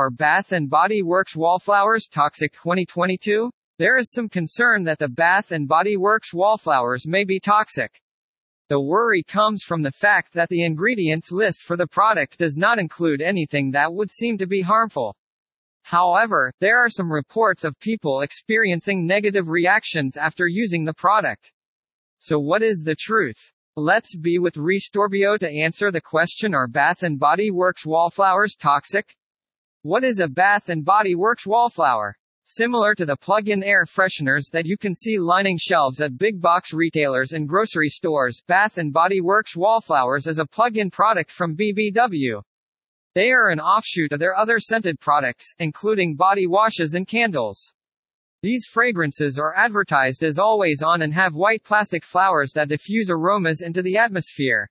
Are Bath and Body Works wallflowers toxic 2022? There is some concern that the Bath and Body Works wallflowers may be toxic. The worry comes from the fact that the ingredients list for the product does not include anything that would seem to be harmful. However, there are some reports of people experiencing negative reactions after using the product. So what is the truth? Let's be with Restorbio to answer the question Are Bath and Body Works wallflowers toxic? What is a Bath and Body Works wallflower? Similar to the plug-in air fresheners that you can see lining shelves at big box retailers and grocery stores, Bath and Body Works Wallflowers is a plug-in product from BBW. They are an offshoot of their other scented products, including body washes and candles. These fragrances are advertised as always on and have white plastic flowers that diffuse aromas into the atmosphere.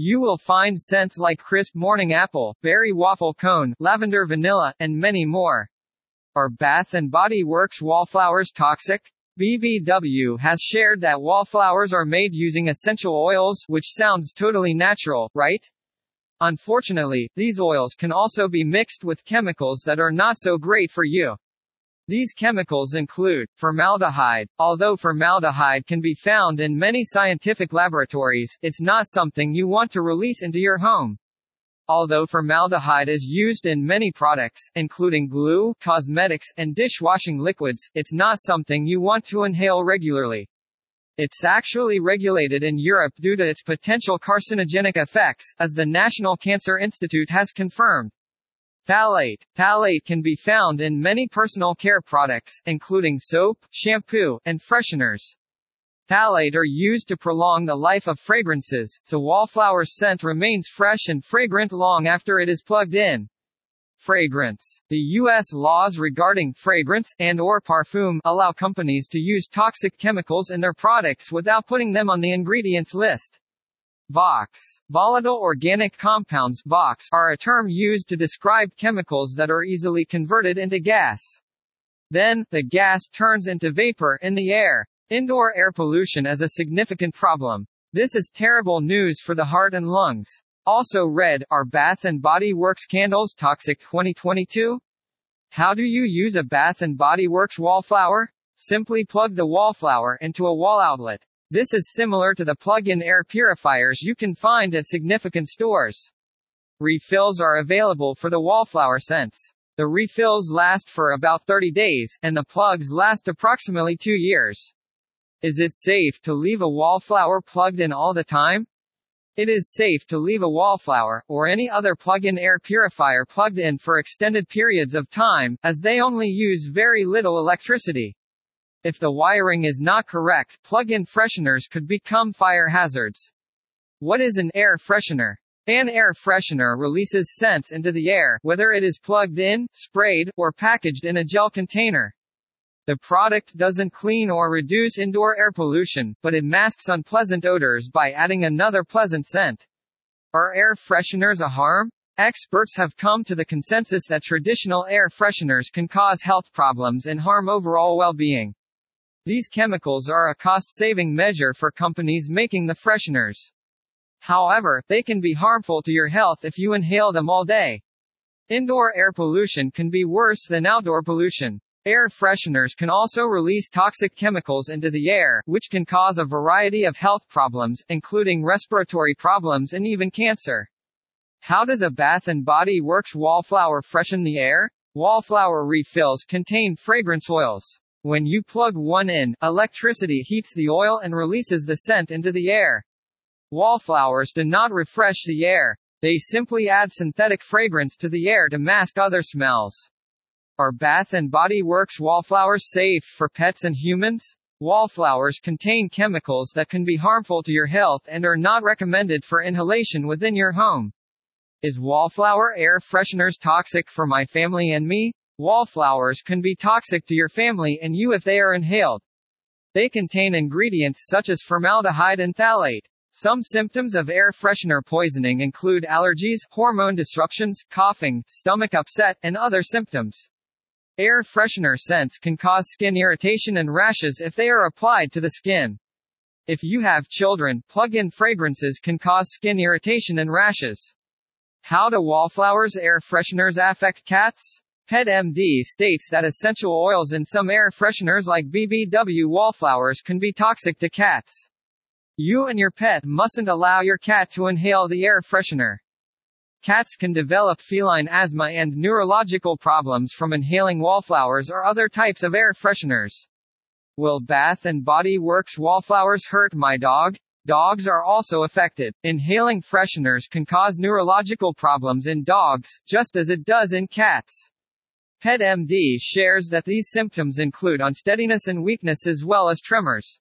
You will find scents like crisp morning apple, berry waffle cone, lavender vanilla, and many more. Are Bath and Body Works wallflowers toxic? BBW has shared that wallflowers are made using essential oils, which sounds totally natural, right? Unfortunately, these oils can also be mixed with chemicals that are not so great for you. These chemicals include formaldehyde. Although formaldehyde can be found in many scientific laboratories, it's not something you want to release into your home. Although formaldehyde is used in many products, including glue, cosmetics, and dishwashing liquids, it's not something you want to inhale regularly. It's actually regulated in Europe due to its potential carcinogenic effects, as the National Cancer Institute has confirmed. Phthalate. Phthalate can be found in many personal care products, including soap, shampoo, and fresheners. Phthalate are used to prolong the life of fragrances, so wallflower scent remains fresh and fragrant long after it is plugged in. Fragrance. The U.S. laws regarding fragrance and or parfum allow companies to use toxic chemicals in their products without putting them on the ingredients list. VOCs. Volatile organic compounds VOCs are a term used to describe chemicals that are easily converted into gas. Then, the gas turns into vapor in the air. Indoor air pollution is a significant problem. This is terrible news for the heart and lungs. Also read, Are Bath and Body Works candles toxic 2022? How do you use a Bath and Body Works wallflower? Simply plug the wallflower into a wall outlet. This is similar to the plug-in air purifiers you can find at significant stores. Refills are available for the wallflower scents. The refills last for about 30 days, and the plugs last approximately 2 years. Is it safe to leave a wallflower plugged in all the time? It is safe to leave a wallflower, or any other plug-in air purifier plugged in for extended periods of time, as they only use very little electricity. If the wiring is not correct, plug-in fresheners could become fire hazards. What is an air freshener? An air freshener releases scents into the air, whether it is plugged in, sprayed, or packaged in a gel container. The product doesn't clean or reduce indoor air pollution, but it masks unpleasant odors by adding another pleasant scent. Are air fresheners a harm? Experts have come to the consensus that traditional air fresheners can cause health problems and harm overall well-being. These chemicals are a cost-saving measure for companies making the fresheners. However, they can be harmful to your health if you inhale them all day. Indoor air pollution can be worse than outdoor pollution. Air fresheners can also release toxic chemicals into the air, which can cause a variety of health problems, including respiratory problems and even cancer. How does a Bath and Body Works wallflower freshen the air? Wallflower refills contain fragrance oils. When you plug one in, electricity heats the oil and releases the scent into the air. Wallflowers do not refresh the air. They simply add synthetic fragrance to the air to mask other smells. Are Bath and Body Works wallflowers safe for pets and humans? Wallflowers contain chemicals that can be harmful to your health and are not recommended for inhalation within your home. Is wallflower air fresheners toxic for my family and me? Wallflowers can be toxic to your family and you if they are inhaled. They contain ingredients such as formaldehyde and phthalate. Some symptoms of air freshener poisoning include allergies, hormone disruptions, coughing, stomach upset, and other symptoms. Air freshener scents can cause skin irritation and rashes if they are applied to the skin. If you have children, plug-in fragrances can cause skin irritation and rashes. How do wallflowers air fresheners affect cats? PetMD states that essential oils in some air fresheners like BBW wallflowers can be toxic to cats. You and your pet mustn't allow your cat to inhale the air freshener. Cats can develop feline asthma and neurological problems from inhaling wallflowers or other types of air fresheners. Will Bath and Body Works wallflowers hurt my dog? Dogs are also affected. Inhaling fresheners can cause neurological problems in dogs, just as it does in cats. PetMD shares that these symptoms include unsteadiness and weakness as well as tremors.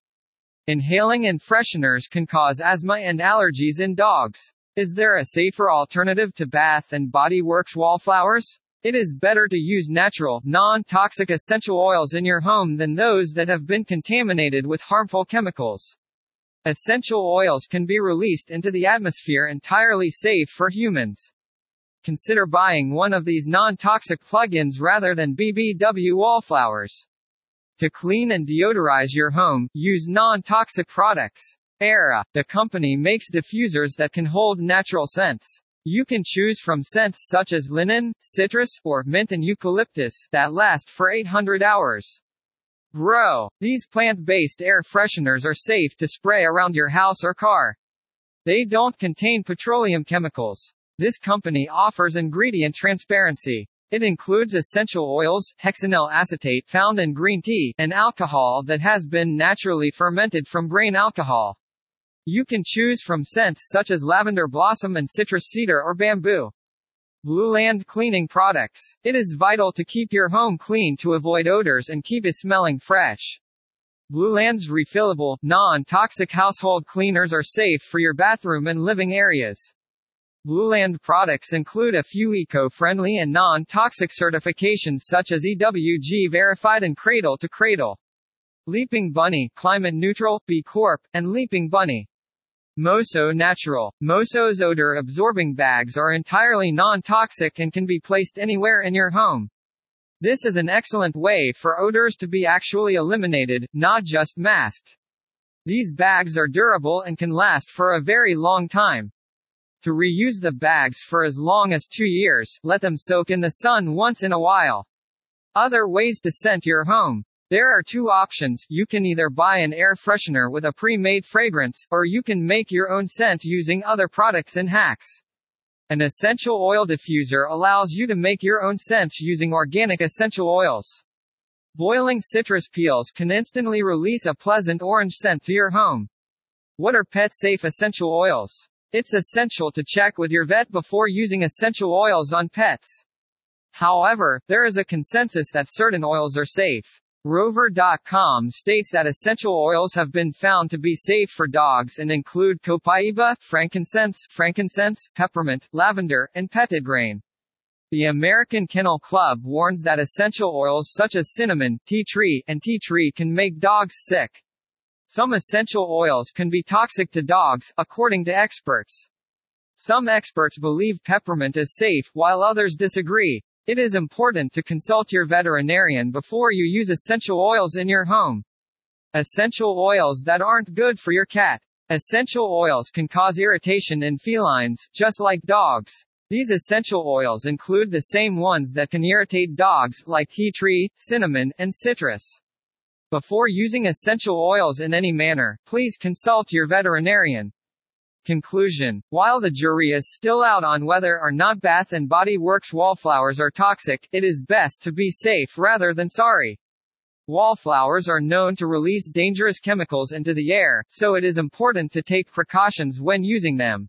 Inhaling and fresheners can cause asthma and allergies in dogs. Is there a safer alternative to Bath and Body Works wallflowers? It is better to use natural, non-toxic essential oils in your home than those that have been contaminated with harmful chemicals. Essential oils can be released into the atmosphere entirely safe for humans. Consider buying one of these non-toxic plugins rather than BBW wallflowers. To clean and deodorize your home, use non-toxic products. Era, the company makes diffusers that can hold natural scents. You can choose from scents such as linen, citrus, or mint and eucalyptus that last for 800 hours. Bro, these plant-based air fresheners are safe to spray around your house or car. They don't contain petroleum chemicals. This company offers ingredient transparency. It includes essential oils, hexenyl acetate found in green tea, and alcohol that has been naturally fermented from grain alcohol. You can choose from scents such as lavender blossom and citrus cedar or bamboo. Blueland Cleaning Products. It is vital to keep your home clean to avoid odors and keep it smelling fresh. Blueland's refillable, non-toxic household cleaners are safe for your bathroom and living areas. Blueland products include a few eco-friendly and non-toxic certifications such as EWG verified and Cradle to Cradle. Leaping Bunny, climate neutral, B Corp, and Leaping Bunny. Moso Natural. Moso's odor-absorbing bags are entirely non-toxic and can be placed anywhere in your home. This is an excellent way for odors to be actually eliminated, not just masked. These bags are durable and can last for a very long time. To reuse the bags for as long as two years, let them soak in the sun once in a while. Other ways to scent your home. There are two options, you can either buy an air freshener with a pre-made fragrance, or you can make your own scent using other products and hacks. An essential oil diffuser allows you to make your own scents using organic essential oils. Boiling citrus peels can instantly release a pleasant orange scent to your home. What are pet-safe essential oils? It's essential to check with your vet before using essential oils on pets. However, there is a consensus that certain oils are safe. Rover.com states that essential oils have been found to be safe for dogs and include copaiba, frankincense, frankincense, peppermint, lavender, and petitgrain. The American Kennel Club warns that essential oils such as cinnamon, tea tree, and tea tree can make dogs sick. Some essential oils can be toxic to dogs, according to experts. Some experts believe peppermint is safe, while others disagree. It is important to consult your veterinarian before you use essential oils in your home. Essential oils that aren't good for your cat. Essential oils can cause irritation in felines, just like dogs. These essential oils include the same ones that can irritate dogs, like tea tree, cinnamon, and citrus. Before using essential oils in any manner, please consult your veterinarian. Conclusion. While the jury is still out on whether or not Bath and Body Works wallflowers are toxic, it is best to be safe rather than sorry. Wallflowers are known to release dangerous chemicals into the air, so it is important to take precautions when using them.